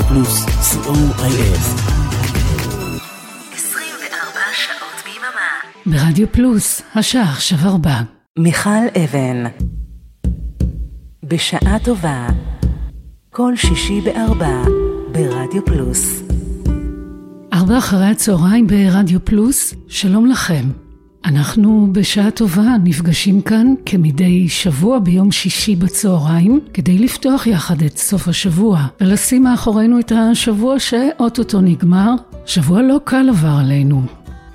רדיו פלוס, co.il. 24 שעות ביממה. ברדיו פלוס, השעה עכשיו ארבע. מיכל אבן. בשעה טובה. כל שישי בארבע. ברדיו פלוס. ארבע אחרי הצהריים ברדיו פלוס, שלום לכם. אנחנו בשעה טובה נפגשים כאן כמדי שבוע ביום שישי בצהריים כדי לפתוח יחד את סוף השבוע ולשים מאחורינו את השבוע שאו-טו-טו נגמר. שבוע לא קל עבר עלינו.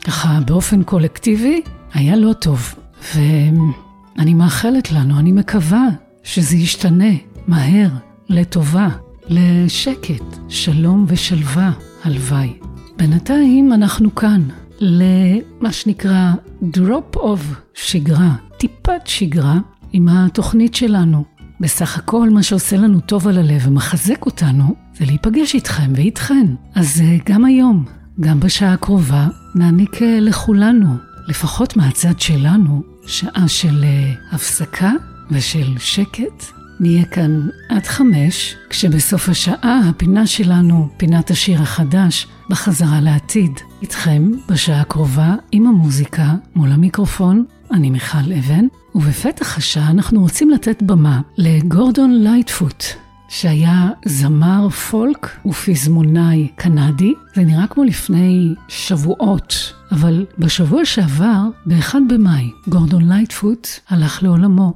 ככה באופן קולקטיבי היה לא טוב. ואני מאחלת לנו, אני מקווה שזה ישתנה מהר, לטובה, לשקט, שלום ושלווה, הלוואי. בינתיים אנחנו כאן, למה שנקרא drop of שגרה, טיפת שגרה עם התוכנית שלנו. בסך הכל מה שעושה לנו טוב על הלב ומחזק אותנו זה להיפגש איתכם ואיתכן. אז אה, גם היום, גם בשעה הקרובה, נעניק אה, לכולנו, לפחות מהצד שלנו, שעה של אה, הפסקה ושל שקט. נהיה כאן עד חמש, כשבסוף השעה הפינה שלנו, פינת השיר החדש, בחזרה לעתיד. איתכם בשעה הקרובה עם המוזיקה מול המיקרופון, אני מיכל אבן, ובפתח השעה אנחנו רוצים לתת במה לגורדון לייטפוט, שהיה זמר פולק ופזמונאי קנדי, זה נראה כמו לפני שבועות, אבל בשבוע שעבר, ב-1 במאי, גורדון לייטפוט הלך לעולמו.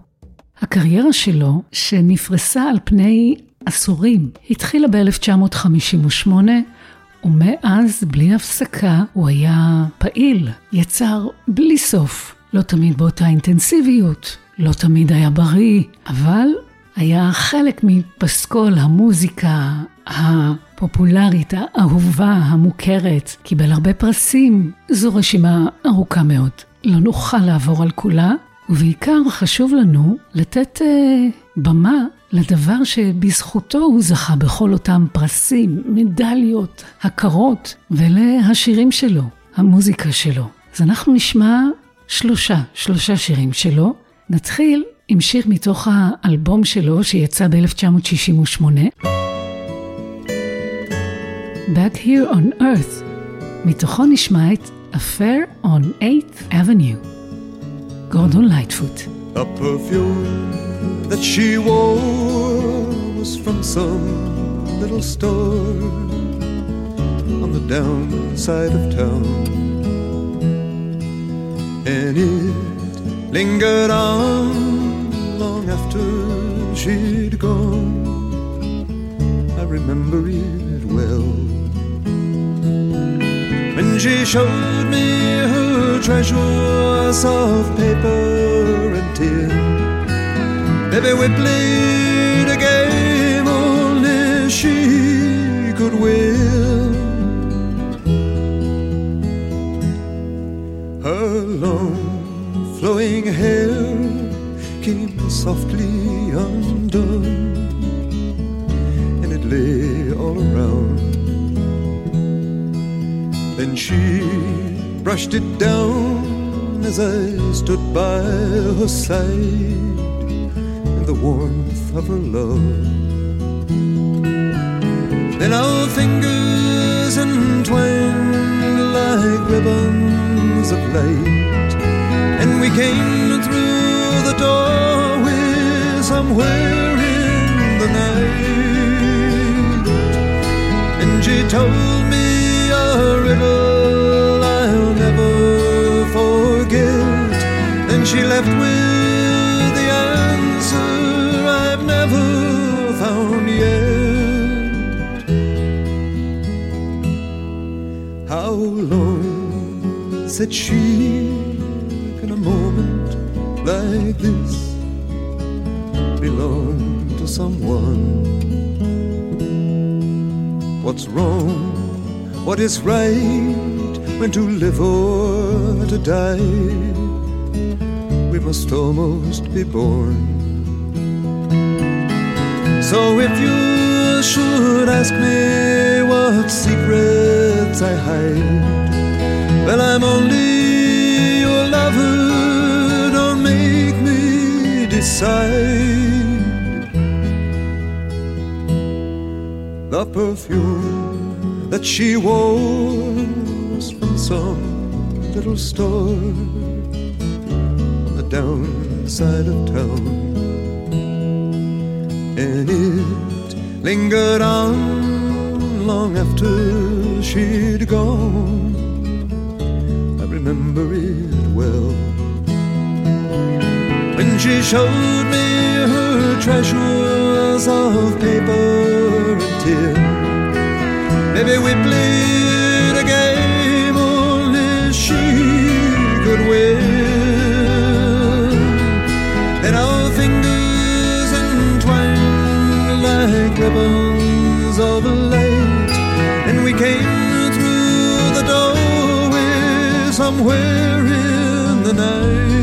הקריירה שלו, שנפרסה על פני עשורים, התחילה ב-1958, ומאז, בלי הפסקה, הוא היה פעיל, יצר בלי סוף. לא תמיד באותה אינטנסיביות, לא תמיד היה בריא, אבל היה חלק מפסקול המוזיקה הפופולרית, האהובה, המוכרת, קיבל הרבה פרסים. זו רשימה ארוכה מאוד. לא נוכל לעבור על כולה, ובעיקר חשוב לנו לתת אה, במה לדבר שבזכותו הוא זכה בכל אותם פרסים, מדליות, הכרות, ולהשירים שלו, המוזיקה שלו. אז אנחנו נשמע שלושה, שלושה שירים שלו. נתחיל עם שיר מתוך האלבום שלו שיצא ב-1968, Back Here on Earth. מתוכו נשמע את Affair on 8th Avenue. גורדון לייטפוט. A perfume that she wore was from some little store on the downside of town. And it lingered on long after she'd gone. I remember it well. When she showed me her treasures of paper tin. Maybe we played a game only she could win. Her long flowing hair came softly undone, and it lay all around. Then she brushed it down as I stood by her side in the warmth of her love. Then our fingers entwined like ribbons of light, and we came through the doorway somewhere in the night, and she told me a riddle she left with the answer I've never found yet. How long, said she, can a moment like this belong to someone? What's wrong? What is right? When to live or to die? Must almost be born. So if you should ask me what secrets I hide, well, I'm only your lover. Don't make me decide. The perfume that she wore was from some little store on the downside of town. And it lingered on long after she'd gone. I remember it well. When she showed me her treasures of paper and tin, fingers entwined like ribbons of light, and we came through the doorway somewhere in the night.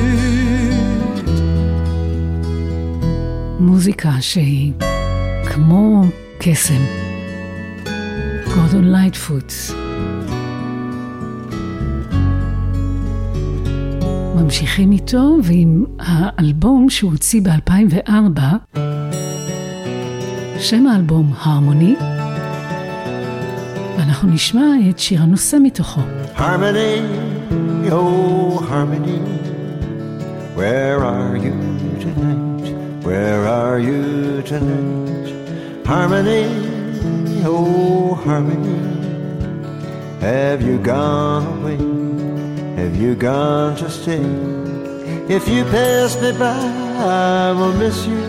מוזיקה שהיא כמו קסם. גורדון לייטפוטס. ממשיכים איתו ועם האלבום שהוא הוציא ב-2004, שם האלבום הרמוני, ואנחנו נשמע את שיר הנושא מתוכו. Harmony, oh harmony, where are you tonight? Where are you tonight? Harmony, oh harmony, have you gone away? Have you gone to stay? If you pass me by, I will miss you.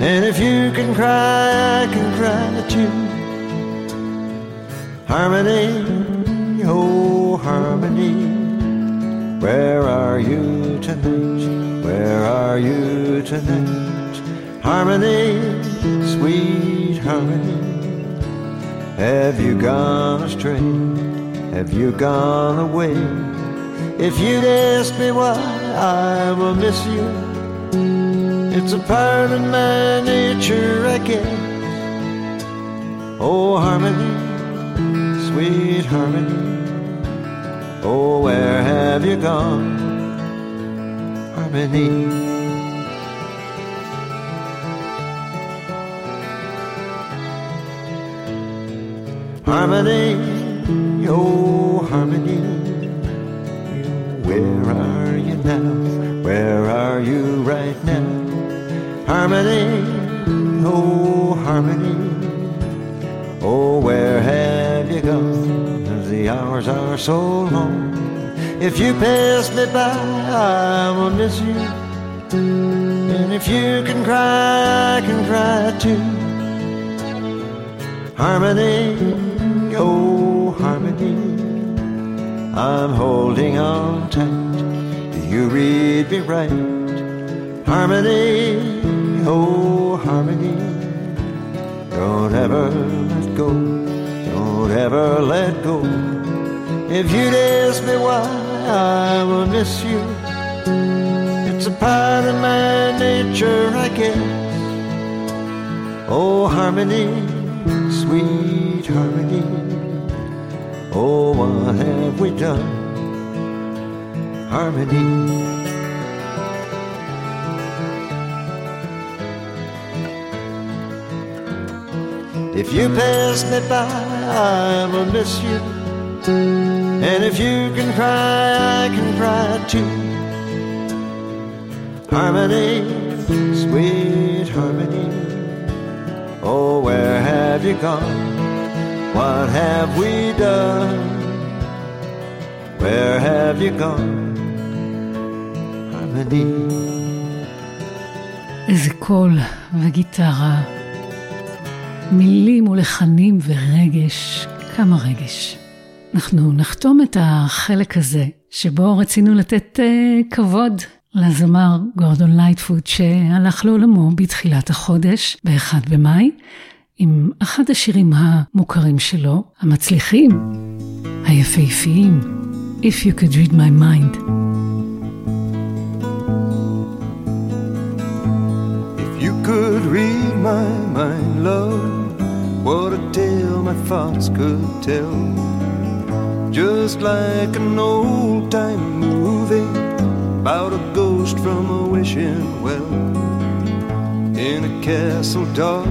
And if you can cry, I can cry too. Harmony, oh harmony, where are you tonight? Where are you tonight? Harmony, sweet harmony, have you gone astray? Have you gone away? If you'd ask me why, I will miss you. It's a part of my nature, I guess. Oh, harmony sweet harmony. Oh, where have you gone? Harmony. Harmony, oh, Harmony, oh, harmony. Oh, where have you gone? The hours are so long. If you pass me by, I will miss you. And if you can cry, I can cry too. Harmony, oh harmony. I'm holding on tight. Do you read me right? Harmony, oh harmony. Don't ever let go. Don't ever let go. If you'd ask me why, I will miss you. It's a part of my nature, I guess. Oh, harmony, sweet harmony. Oh, what have we done? Harmony. If you pass me by, I will miss you. And if you can cry, I can cry too. Harmony, sweet harmony. Oh, where have you gone? What have we done? Where have you gone? Harmony. איזה קול וגיטרה, מילים ולחנים ורגש, כמה רגש. אנחנו נחתום את החלק הזה, שבו רצינו לתת uh, כבוד לזמר גורדון לייטפוד, שהלך לעולמו בתחילת החודש, ב-1 במאי, עם אחד השירים המוכרים שלו, המצליחים, היפהפיים, If you could read my mind. If you could read my mind, love, what a tale my thoughts could tell. Just like an old time movie about a ghost from a wishing well in a castle dark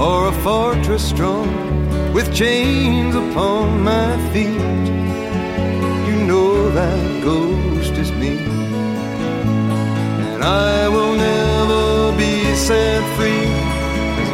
or a fortress strong with chains upon my feet. You know that ghost is me, and I will never be set free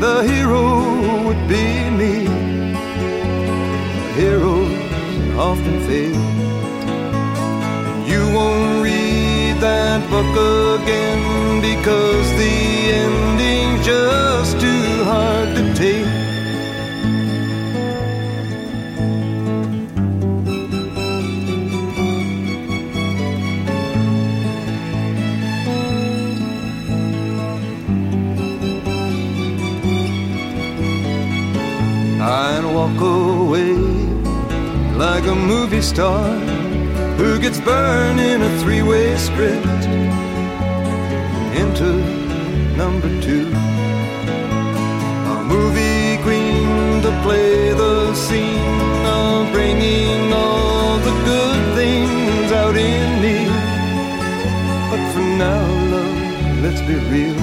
the hero would be me. Heroes often fail. You won't read that book again because the ending's just too hard to take. A movie star who gets burned in a three-way script into number two. A movie queen to play the scene of bringing all the good things out in me. But for now, love, let's be real.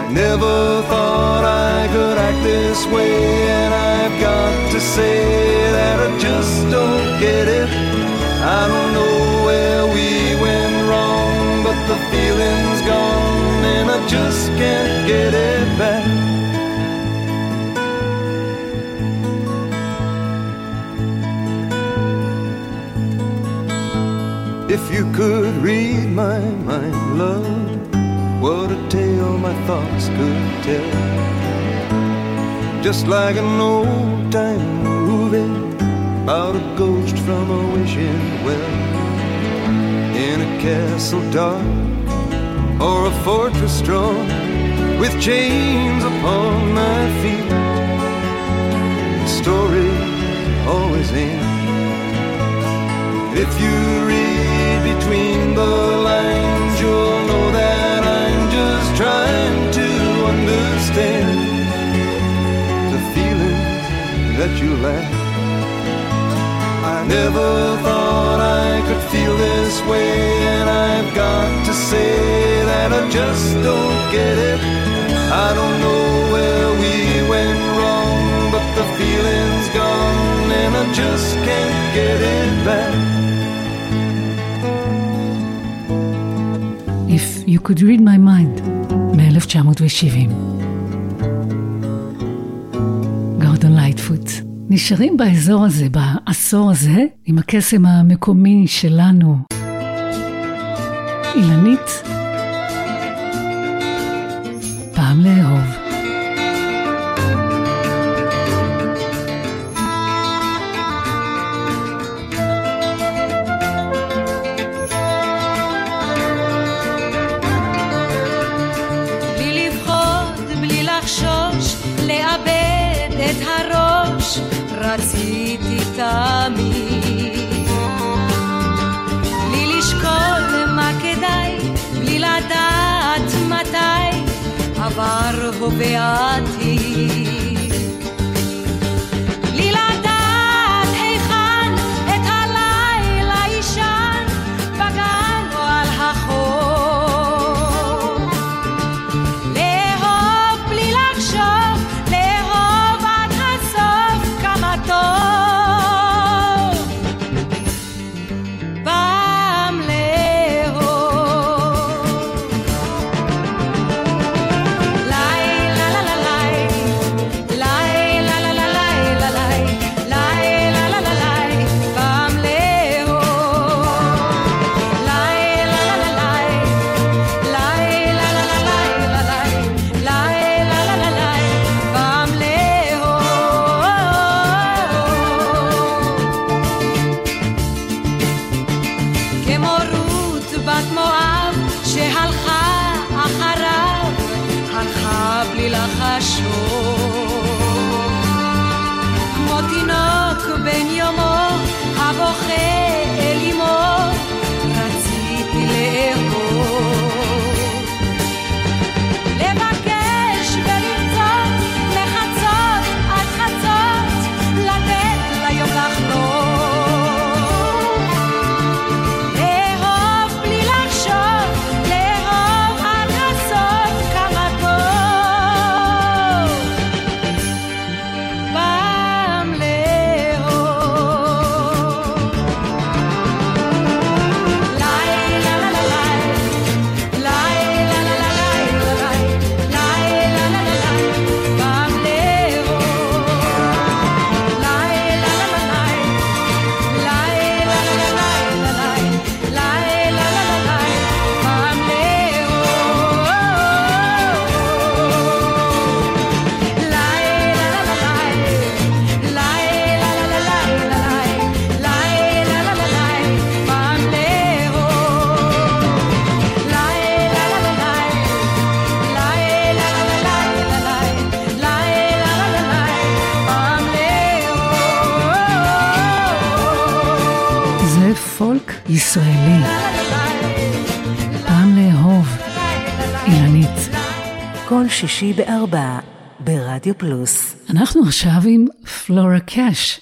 I never thought I could act this way, and I've got to say just don't get it. I don't know where we went wrong, but the feeling's gone, and I just can't get it back. If you could read my mind, love, what a tale my thoughts could tell. Just like an old time about a ghost from a wishing well. In a castle dark or a fortress strong with chains upon my feet. The story always ends. If you read between the lines, you'll know that I'm just trying to understand the feelings that you lack. I never thought I could feel this way, and I've got to say that I just don't get it. I don't know where we went wrong, but the feeling's gone, and I just can't get it back. If You Could Read My Mind, מ-1970. גורדון לייטפוט. נשארים באזור הזה, בעשור הזה, עם הקסם המקומי שלנו. אילנית, פעם לאהוב. Navarro beati הבא ברדיו פלוס. אנחנו עכשיו עם פלורה קאש.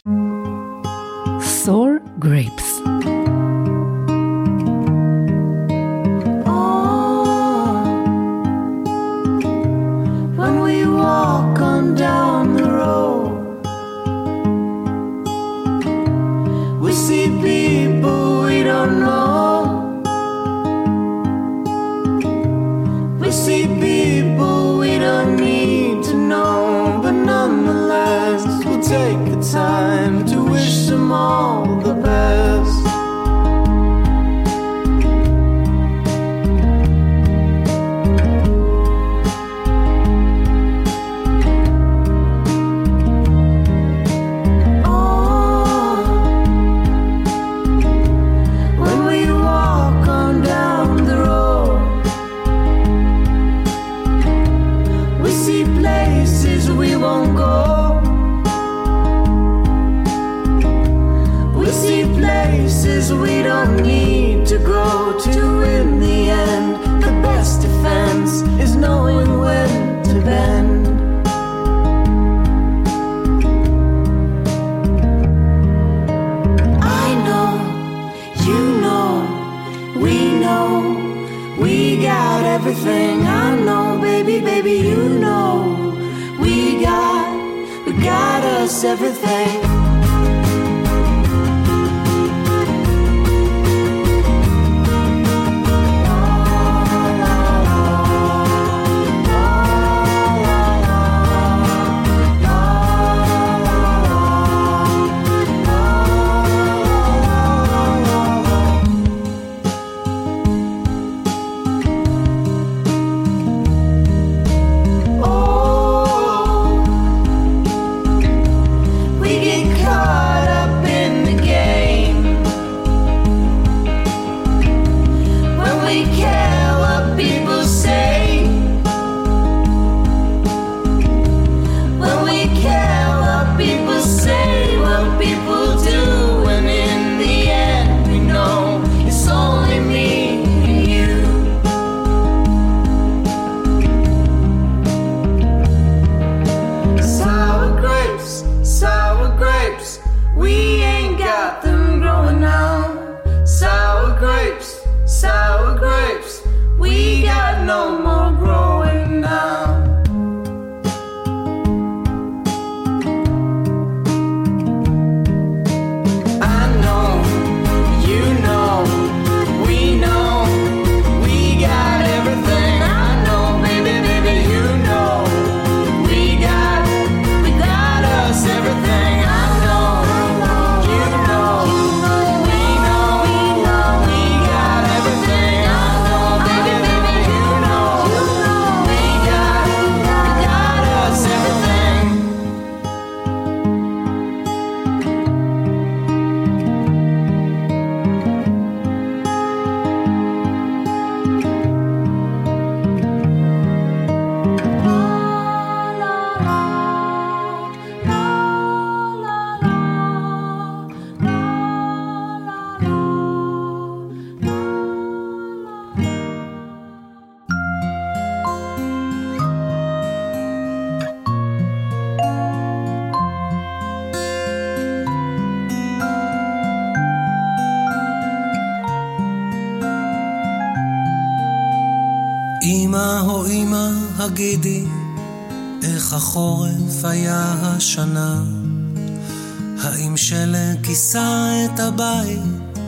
הבית,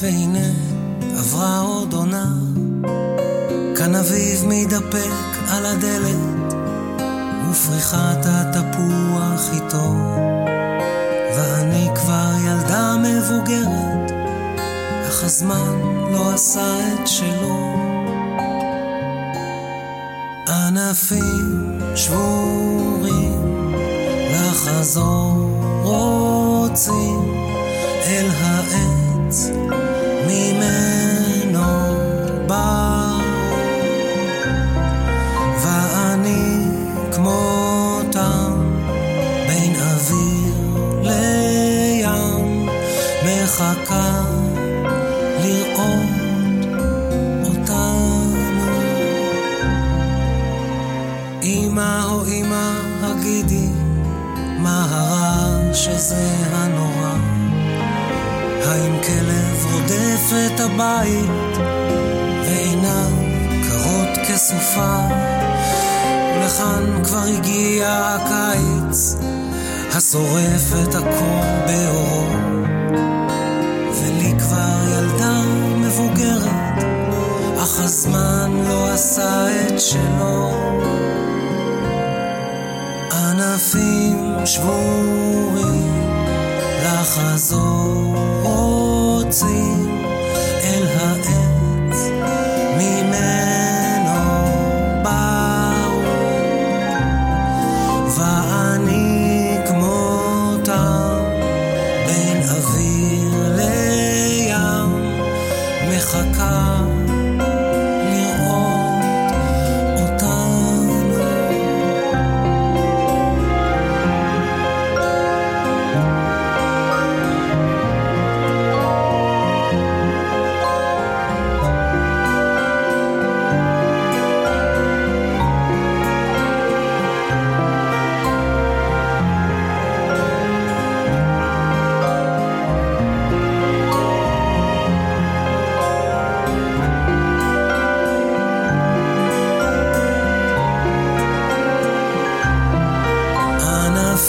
והנה עברה עוד עונה. כאן אביב מתדפק על הדלת, ופריחת התפוח איתו. ואני כבר ילדה מבוגרת, אך הזמן לא עשה את שלו. ענפים שבו אל העץ. הבית ועיניו קרות כסופה? ולכאן כבר הגיע הקיץ השורף את הקור באורו. ולי כבר ילדה מבוגרת אך הזמן לא עשה את שלו. ענפים שבורים לחזור רוצים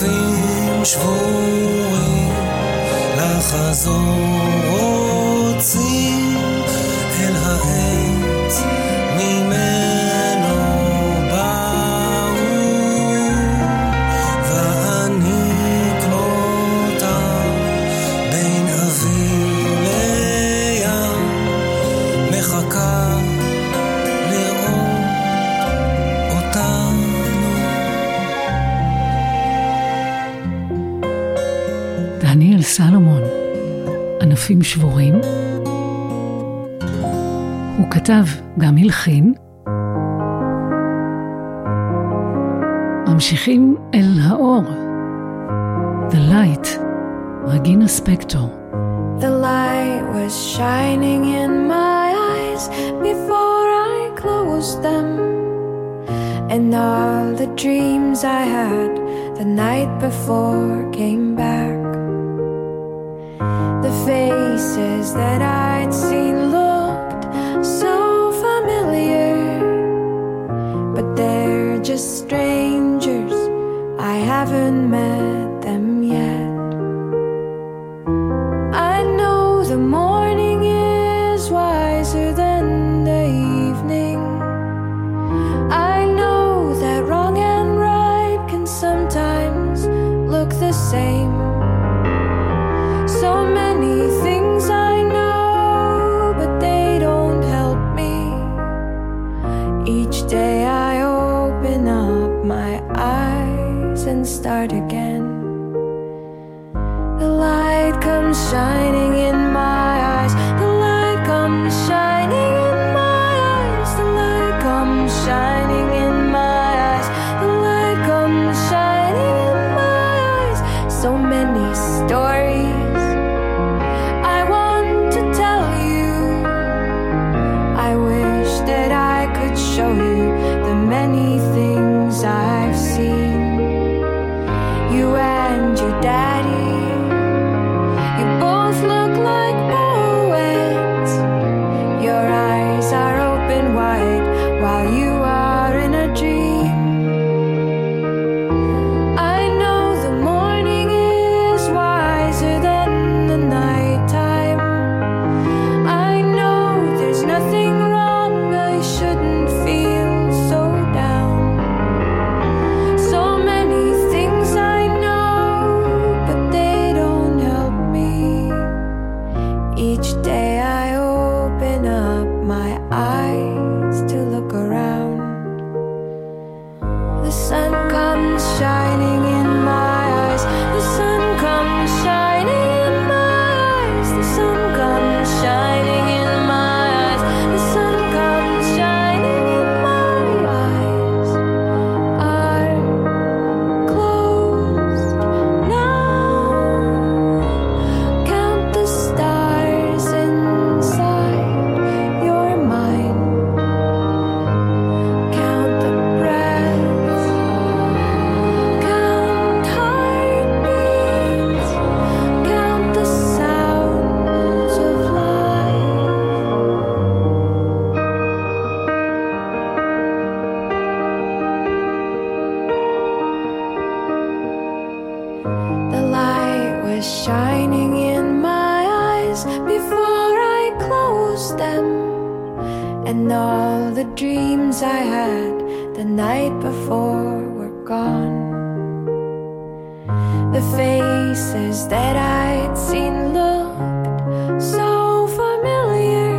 ענפים שבורים לחזור רוצים אל העץ ממנו ענפים שבורים. הוא כתב, גם הלחין. ממשיכים אל האור. The Light, רגינה ספקטור. The light was shining in my eyes before I closed them. And all the dreams I had the night before came said shining in my eyes. The light comes shining in my eyes. So many stories and all the dreams I had the night before were gone. The faces that I'd seen looked so familiar,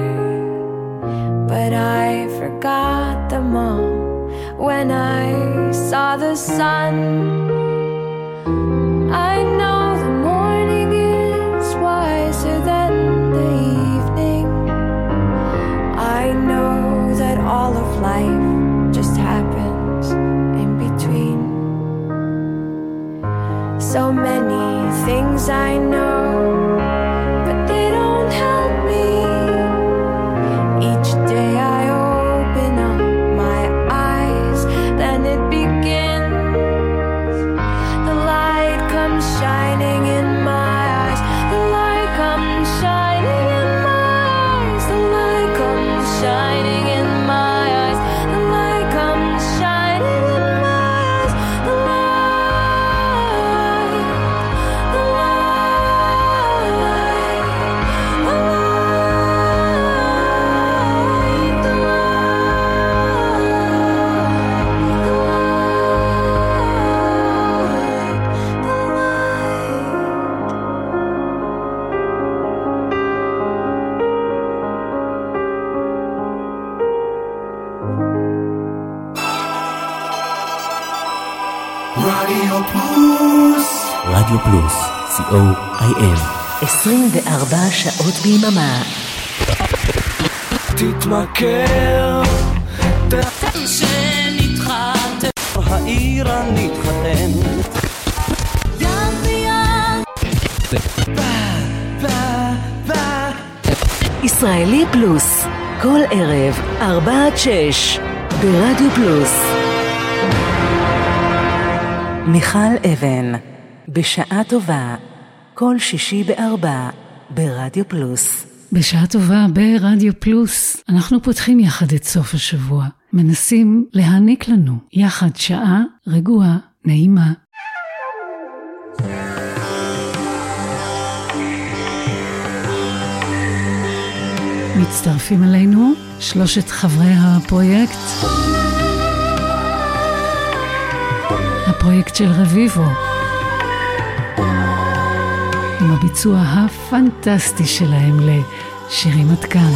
but I forgot them all when I saw the sun. So many things I know, רדיו פלוס, co.il. 24 שעות ביממה. תתמכר, שנתחת העיר הנתחתן. יד ביד ישראלי פלוס, כל ערב, 4 עד 6, ברדיו פלוס. מיכל אבן, בשעה טובה, כל שישי בארבע, ברדיו פלוס. בשעה טובה ברדיו פלוס, אנחנו פותחים יחד את סוף השבוע. מנסים להעניק לנו יחד שעה רגועה, נעימה. מצטרפים אלינו שלושת חברי הפרויקט. הפרויקט של רביבו. עם הביצוע הפנטסטי שלהם לשירים עד כאן.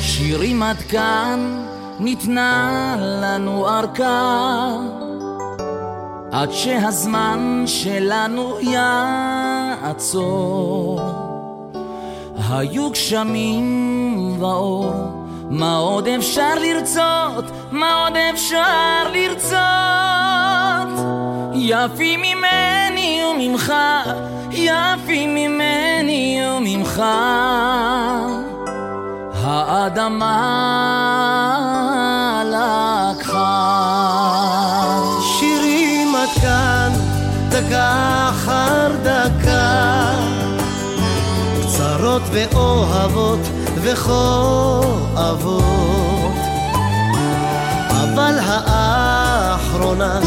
שירים עד כאן ניתנה לנו ארכה עד שהזמן שלנו יעצור היו גשמים ואור מה עוד אפשר לרצות? מה עוד אפשר לרצות? יפים ממני וממך יפים ממני וממך האדמה לקחה שירים עד כאן, דקה אחר דקה, קצרות ואוהבות וכואבות, אבל האחרונה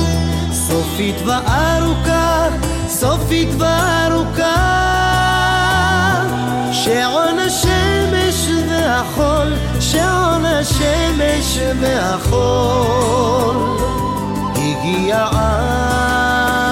סופית וארוכה, סופית וארוכה, שעון השמש והחול, שעון השמש והחול, הגיע עד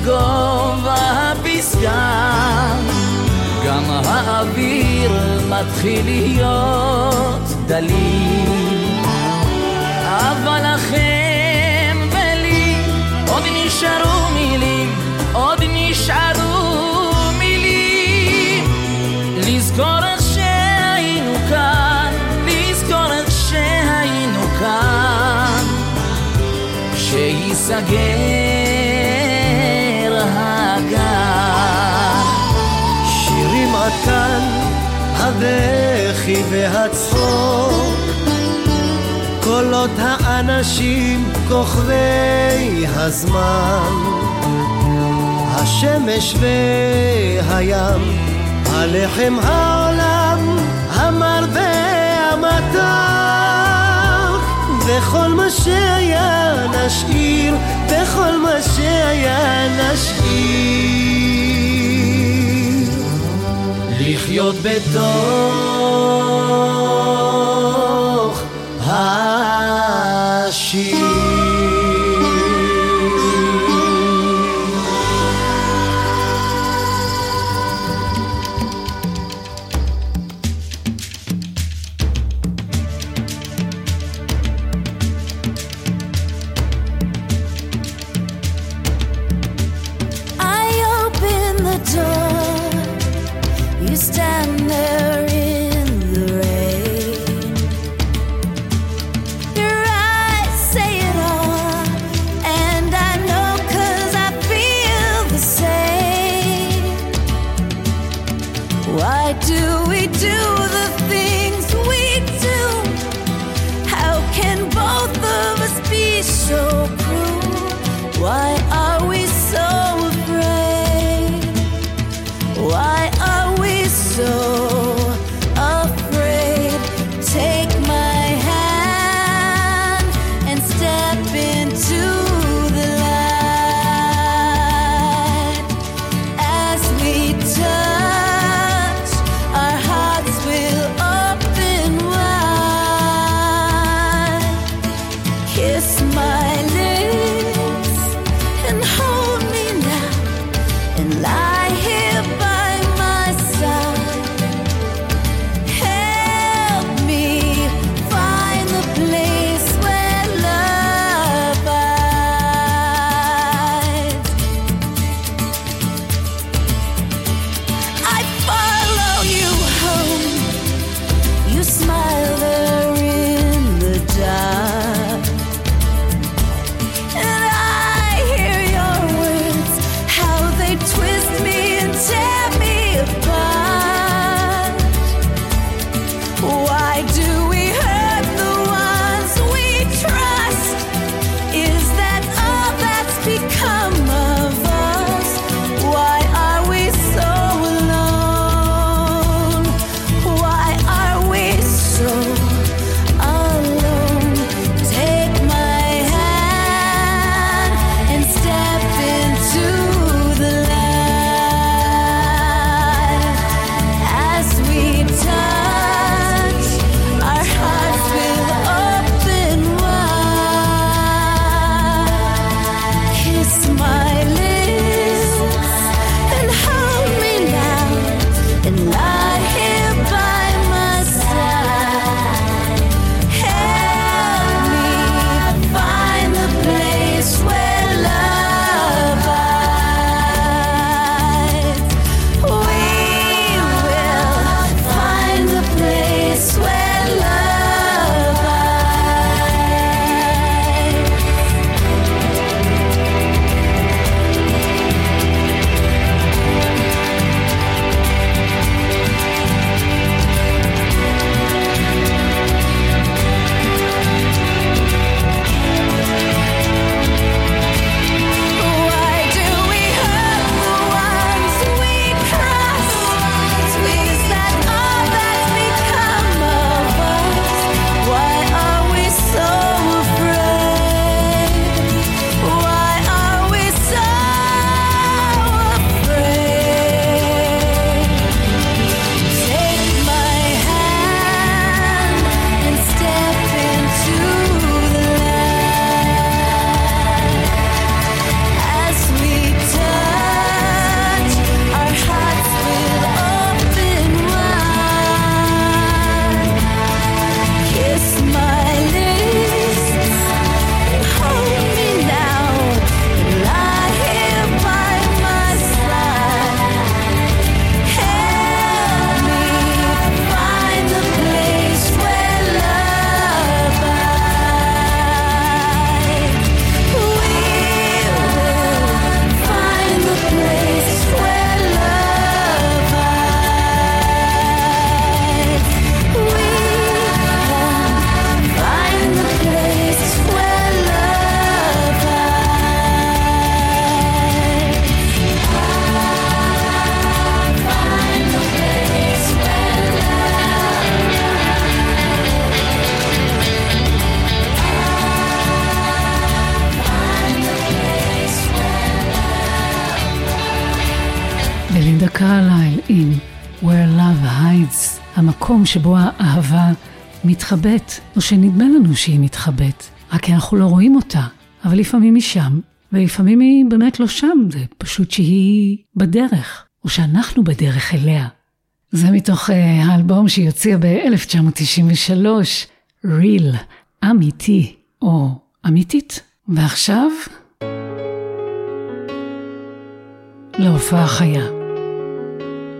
בגובה הפסגה. גם האוויר מתחיל להיות דליל. אבל לכם ולי עוד נשארו מילים עוד נשארו מילים. לזכור איך שהיינו כאן לזכור איך שהיינו כאן. שייסגר הבכי והצחוק, קולות האנשים כוכבי הזמן השמש והים הלחם העולם המר והמתוק. וכל מה שהיה נשאיר וכל מה שהיה נשאיר לחיות בתוך השיר שבו האהבה מתחבאת, או שנדמה לנו שהיא מתחבאת, רק כי אנחנו לא רואים אותה, אבל לפעמים היא שם, ולפעמים היא באמת לא שם, זה פשוט שהיא בדרך, או שאנחנו בדרך אליה. זה מתוך uh, האלבום שהיא הוציאה ב-1993, Real, אמיתי, או אמיתית. ועכשיו, להופעה חיה.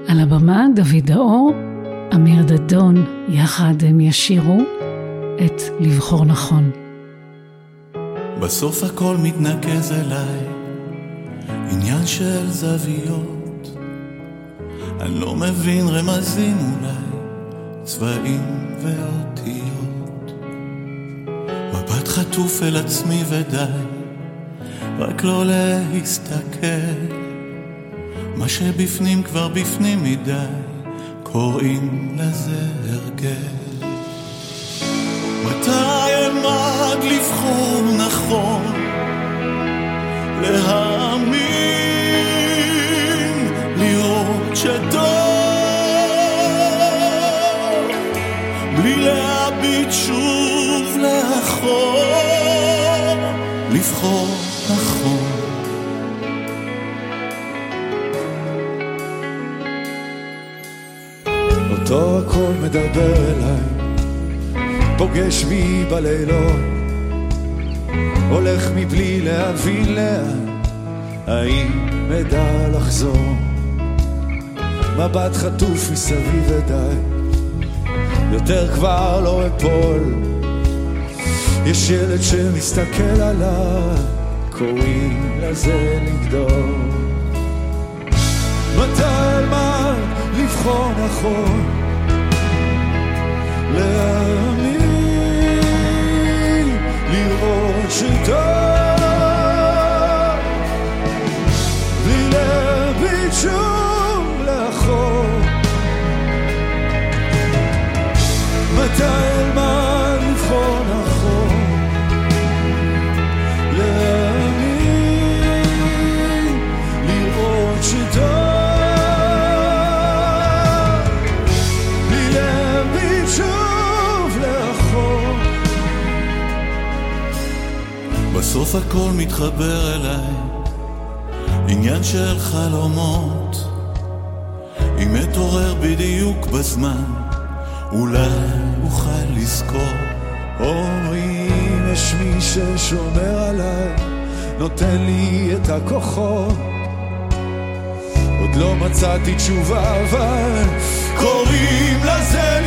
על הבמה דוד דאור, אמיר דדון, יחד הם ישירו את לבחור נכון. בסוף הכל מתנקז אליי, עניין של זוויות. אני לא מבין רמזים אולי, צבעים ואותיות. מבט חטוף אל עצמי ודי, רק לא להסתכל. מה שבפנים כבר בפנים מדי, קוראים לזה הרגל. מתי בלילות, הולך מבלי להבין לאן, האם אדע לחזור? מבט חטוף מסביב ודי, יותר כבר לא אפול. יש ילד שמסתכל עליי, קוראים לזה לגדול. מתי אלמד לבחור נכון, להאמין, לראות שטוב, בלי להביט שוב לאחור. מתי בסוף הכל מתחבר אליי, עניין של חלומות. אם אתעורר בדיוק בזמן, אולי אוכל לזכור. או אם יש מי ששומר עליי, נותן לי את הכוחות. עוד לא מצאתי תשובה, אבל קוראים לזה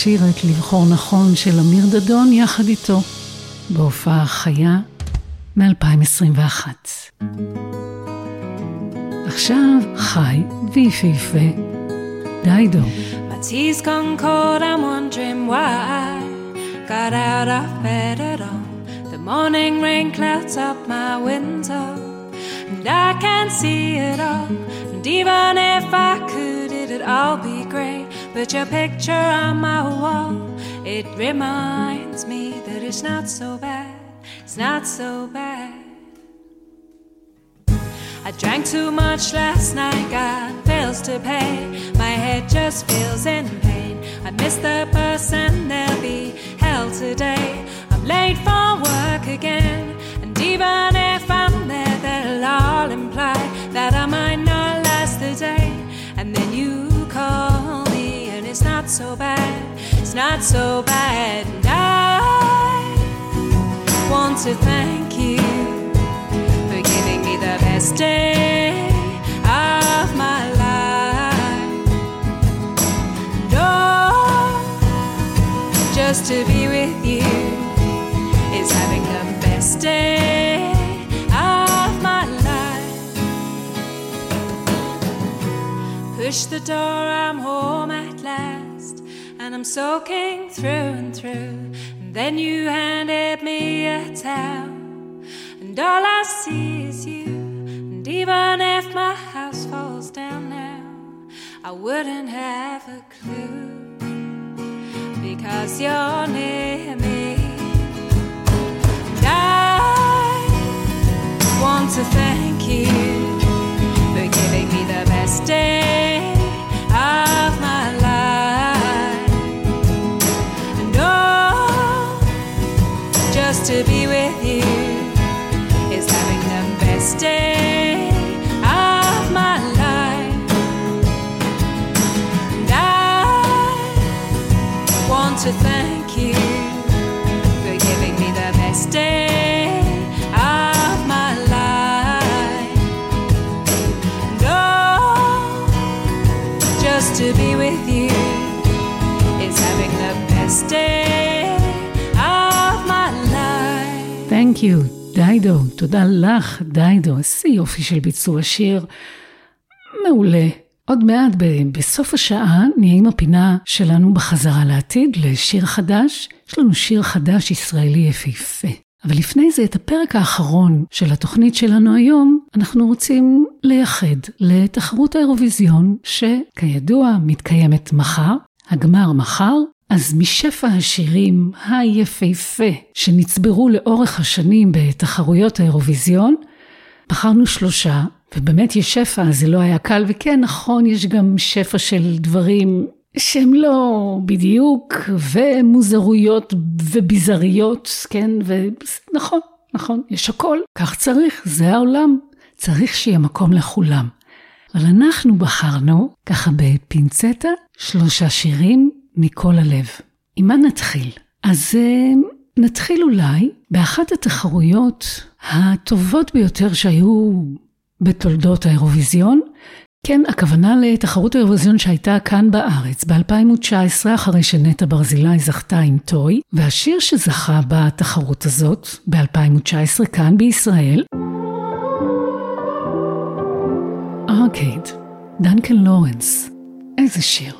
האור לשיר את לבחור נכון של אמיר דדון יחד איתו, בהופעה חיה מ-2021. עכשיו חי ויפהפה, דיידו. My morning rain clouds up my window, and I can't see it all. And even if I could, it'd all be But your picture on my wall, it reminds me that it's not so bad. It's not so bad. I drank too much last night, got bills to pay. My head just feels in pain. I miss the bus and there'll be hell today. I'm late for work again, so bad, it's not so bad. And I want to thank you for giving me the best day of my life. And oh, just to be with you is having the best day of my life. Push the door, I'm home at last, and I'm soaking through and through. And then you handed me a towel, and all I see is you. And even if my house falls down now, I wouldn't have a clue because you're near me. And I want to thank you for giving me the best day to be with you is having the best day of my life. And I want to thank Thank you, דיידו. תודה לך, דיידו. איזה יופי של ביצוע שיר. מעולה. עוד מעט ב- בסוף השעה נהיה עם הפינה שלנו בחזרה לעתיד לשיר חדש. יש לנו שיר חדש ישראלי יפהפה. אבל לפני זה, את הפרק האחרון של התוכנית שלנו היום, אנחנו רוצים לייחד לתחרות האירוויזיון, שכידוע מתקיימת מחר, הגמר מחר, אז משפע השירים היפהפה שנצברו לאורך השנים בתחרויות האירוויזיון, בחרנו שלושה, ובאמת יש שפע, זה לא היה קל, וכן, נכון, יש גם שפע של דברים שהם לא בדיוק, ומוזרויות וביזריות, כן, ונכון, נכון, יש הכל, כך צריך, זה העולם, צריך שיהיה מקום לכולם. אבל אנחנו בחרנו, ככה בפינצטה, שלושה שירים מכל הלב. עם מה נתחיל? אז אה, נתחיל אולי באחת התחרויות הטובות ביותר שהיו בתולדות האירוויזיון. כן, הכוונה לתחרות האירוויזיון שהייתה כאן בארץ ב-2019, אחרי שנטע ברזילי זכתה עם טוי, והשיר שזכה בתחרות הזאת ב-2019 כאן בישראל, ארקייד, דנקן לורנס. איזה שיר.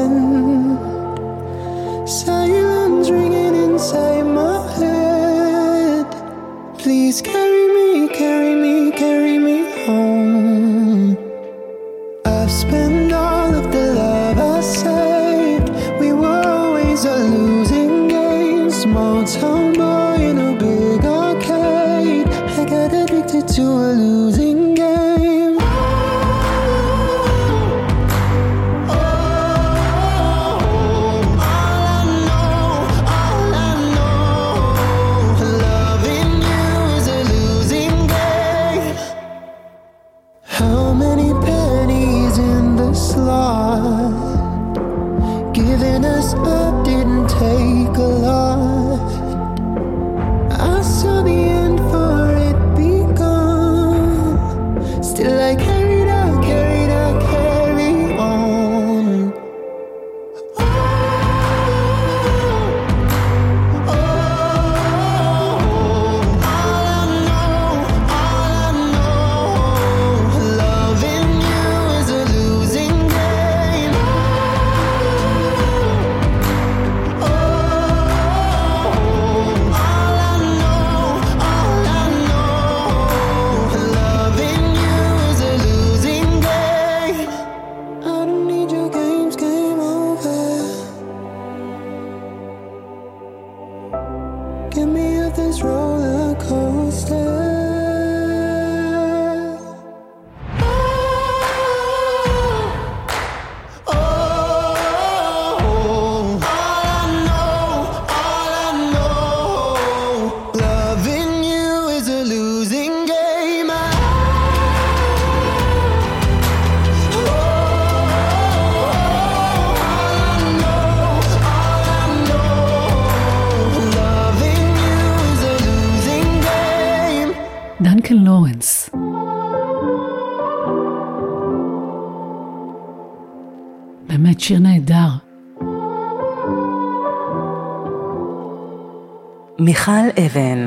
Silence ringing inside my head. Please באמת שיר נהדר. מיכל אבן,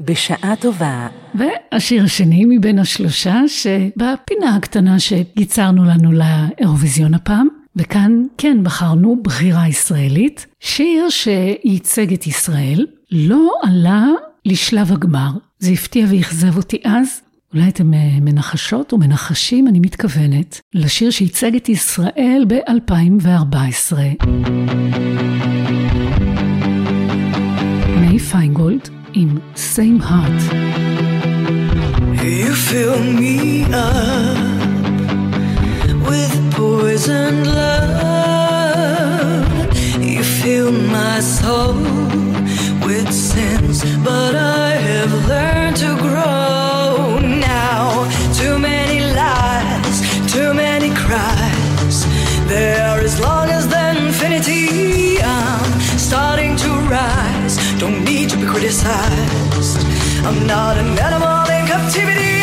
בשעה טובה. והשיר השני מבין השלושה שבפינה הקטנה שייצרנו לנו לאירוויזיון הפעם, וכאן כן בחרנו בחירה ישראלית, שיר שייצג את ישראל, לא עלה לשלב הגמר. זה הפתיע ואכזב אותי אז. אולי אתם אה, מנחשות או מנחשים, אני מתכוונת, לשיר שייצג את ישראל ב-2014. מיי פיינגולד עם Same Heart. You fill me up with poison love. You fill my soul with sins, but I have learned to grow Don't need to be criticized. I'm not an animal in captivity.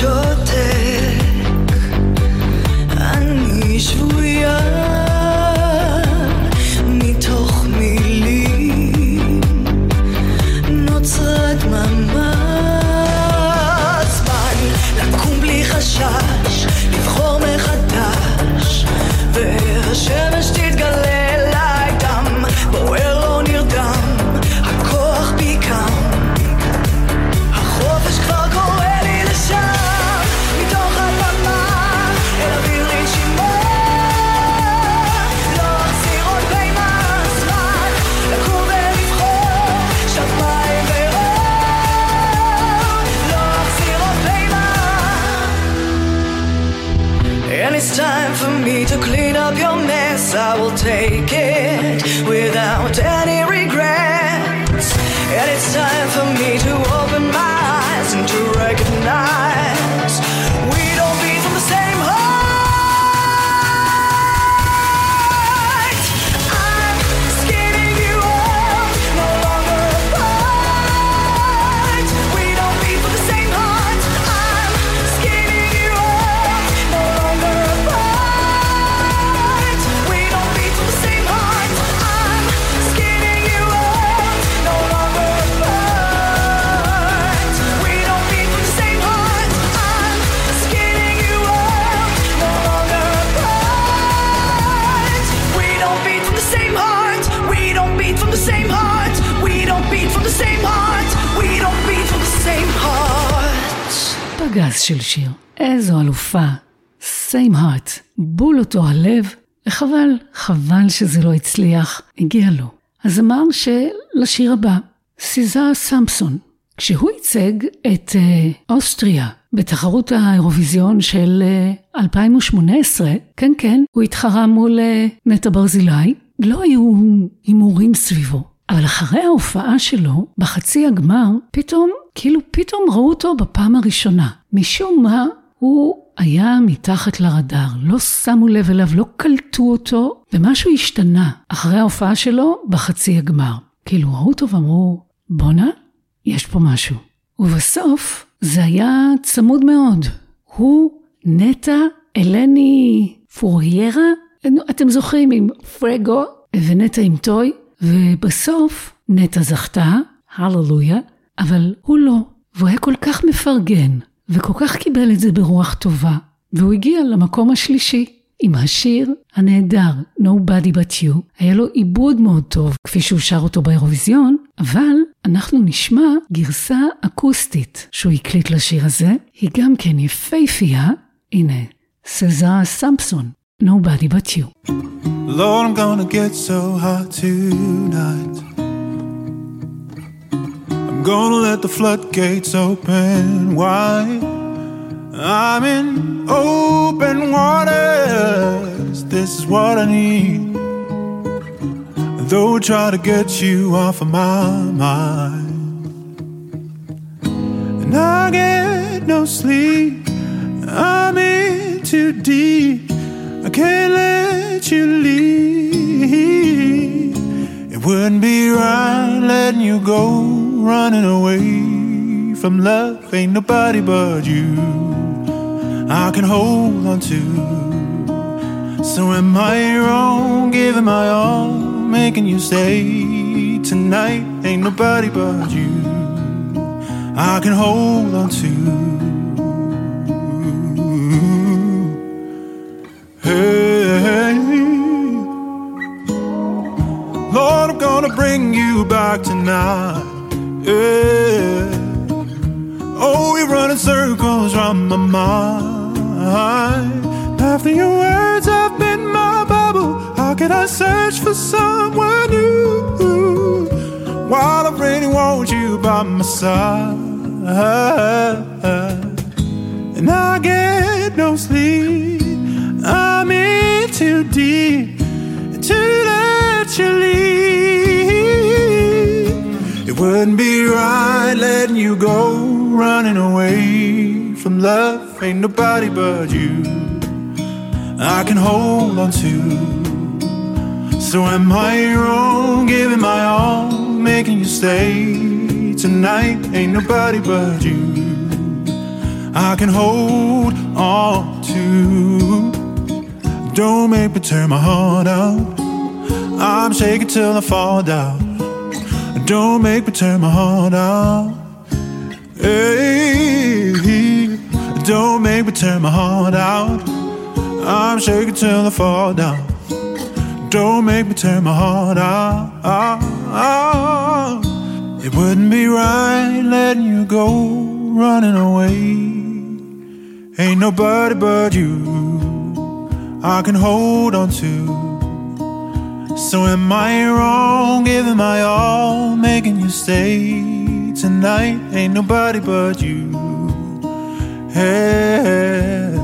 멈춰. שזה לא הצליח. הגיע לו. הזמר שלשיר הבא, סיזה סמפסון. כשהוא ייצג את אה, אוסטריה בתחרות האירוויזיון של אה, 2018, כן כן, הוא התחרה מול אה, נטע ברזילי, לא היו הימורים סביבו. אבל אחרי ההופעה שלו, בחצי הגמר, פתאום, כאילו פתאום ראו אותו בפעם הראשונה. משום מה, הוא היה מתחת לרדאר, לא שמו לב אליו, לא קלטו אותו, ומשהו השתנה אחרי ההופעה שלו בחצי הגמר. כאילו ראו אותו ואמרו, בואנה, יש פה משהו. ובסוף זה היה צמוד מאוד. הוא, נטע, אלני פוריירה, אתם זוכרים עם פרגו ונטע עם טוי, ובסוף נטע זכתה, הללויה, אבל הוא לא, והוא היה כל כך מפרגן, וכל כך קיבל את זה ברוח טובה, והוא הגיע למקום השלישי. עם השיר הנהדר Nobody But You, היה לו עיבוד מאוד טוב כפי שהוא שר אותו באירוויזיון, אבל אנחנו נשמע גרסה אקוסטית שהוא הקליט לשיר הזה, היא גם כן יפהפייה, הנה, סזר סמפסון, Nobody But You. Lord, I'm gonna get so hot tonight. Gonna let the floodgates open wide. I'm in open waters. This is what I need. Though I try to get you off of my mind. And I get no sleep. I'm in too deep. I can't let you leave. It wouldn't be right letting you go, running away from love. Ain't nobody but you. I can hold on to. So am I wrong, giving my all, making you stay tonight? Ain't nobody but you. I can hold on to. Bring you back tonight. Yeah. Oh, you're running circles round my mind. After your words have been my Bible, how can I search for someone new? While I really want you by my side. And I get no sleep. I'm in too deep right letting you go, running away from love. Ain't nobody but you. I can hold on to. So am I wrong, giving my all, making you stay tonight? Ain't nobody but you. I can hold on to. Don't make me turn my heart out. I'm shaking till I fall down. Don't make me turn my heart out. Hey, don't make me turn my heart out. I'm shaking till I fall down. Don't make me turn my heart out. It wouldn't be right letting you go, running away. Ain't nobody but you I can hold on to. So am I wrong, giving my all, making you stay tonight? Ain't nobody but you. Hey,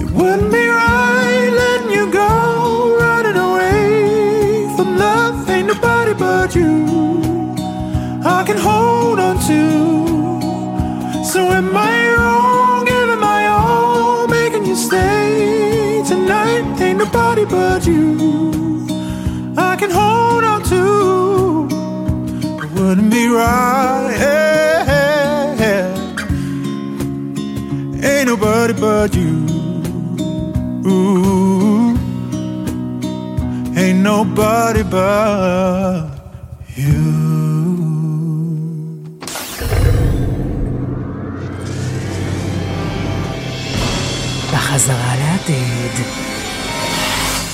it wouldn't be right letting you go, running away from love. Ain't nobody but you. I can hold on to. So am I wrong, giving my all, making you stay tonight? Ain't nobody but you. Right. Ain't nobody but you. Ooh. Ain't nobody but you. בחזרה לעתיד.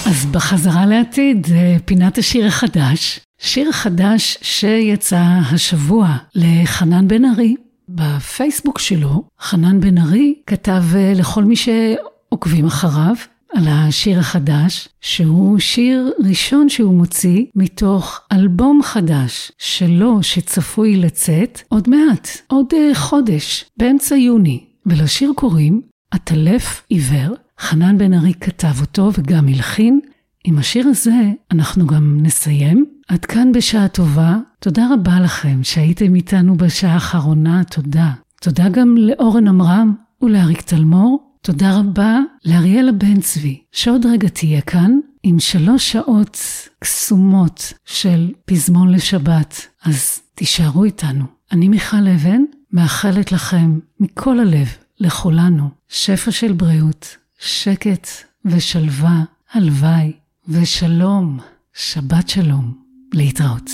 אז בחזרה לעתיד, אה, פינת השיר החדש. שיר חדש שיצא השבוע לחנן בן ארי. בפייסבוק שלו, חנן בן ארי כתב אה, לכל מי שעוקבים אחריו על השיר החדש, שהוא שיר ראשון שהוא מוציא מתוך אלבום חדש שלו שצפוי לצאת עוד מעט, עוד אה, חודש, באמצע יוני. ולשיר קוראים עטלף עיוור. חנן בן ארי כתב אותו וגם הלחין. עם השיר הזה אנחנו גם נסיים. עד כאן בשעה טובה. תודה רבה לכם שהייתם איתנו בשעה האחרונה, תודה. תודה גם לאורן עמרם ולאריק תלמור. תודה רבה לאריאלה בן צבי, שעוד רגע תהיה כאן עם שלוש שעות קסומות של פזמון לשבת. אז תישארו איתנו. אני מיכל אבן, מאחלת לכם מכל הלב, לכולנו, שפע של בריאות, שקט ושלווה, הלוואי ושלום, שבת שלום, להתראות.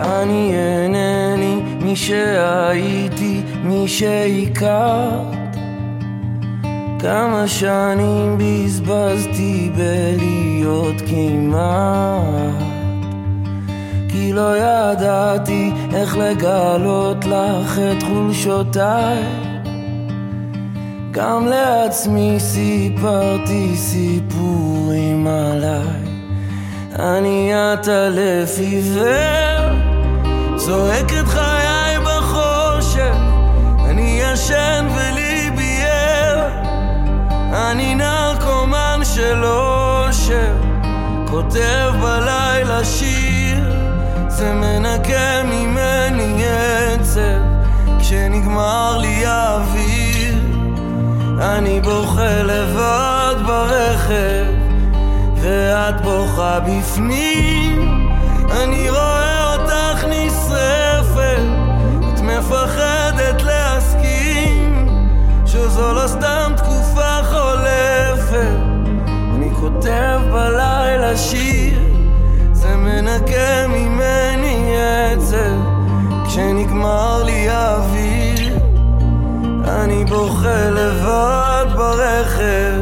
אני אינני מי שהייתי, מי שהכרת. כמה שנים בזבזתי בלהיות כמעט. כי לא ידעתי איך לגלות לך את חולשותיי. גם לעצמי סיפרתי סיפורים עליי. אני עטלף עיוור, צועק את אני נרקומן של אושר, כותב בלילה שיר, זה מנקה ממני עצב, כשנגמר לי האוויר, אני בוכה לבד ברכב, ואת בוכה בפנים, אני רואה אותך נשרפת, את מפחדת להסכים, שזו לא סתם כותב בלילה שיר, זה מנקה ממני עצב, כשנגמר לי האוויר, אני בוכה לבד ברכב.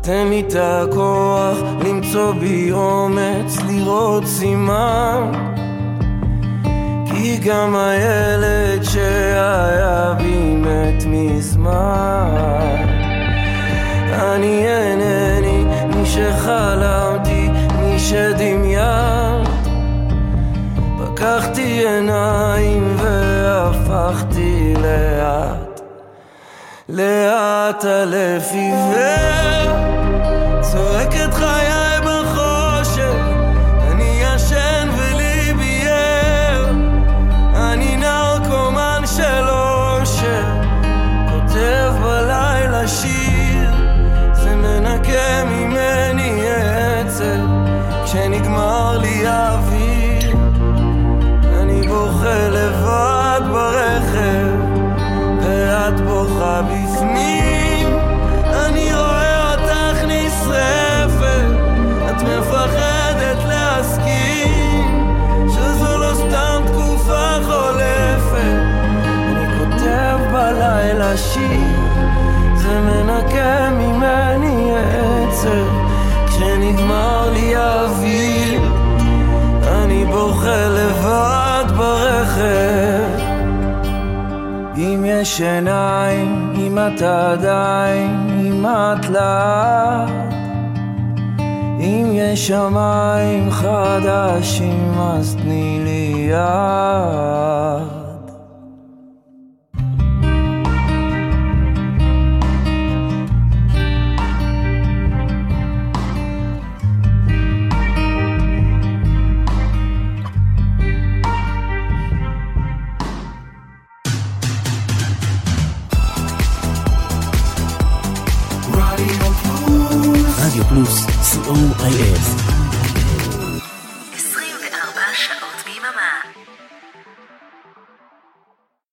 תן לי את הכוח למצוא בי אומץ לראות סימן. כי גם הילד שהיה בי מת מזמן. אני מי שחלמתי, מי שדמיינת פקחתי עיניים והפכתי לאט לאט אלף עיוור בלילה שיר זה מנקה ממני עצב. כשנגמר לי האוויר אני בוכה לבד ברכב. אם יש עיניים, אם אתה עדיין, אם את לאט. אם יש שמיים חדשים אז תני לי יד is.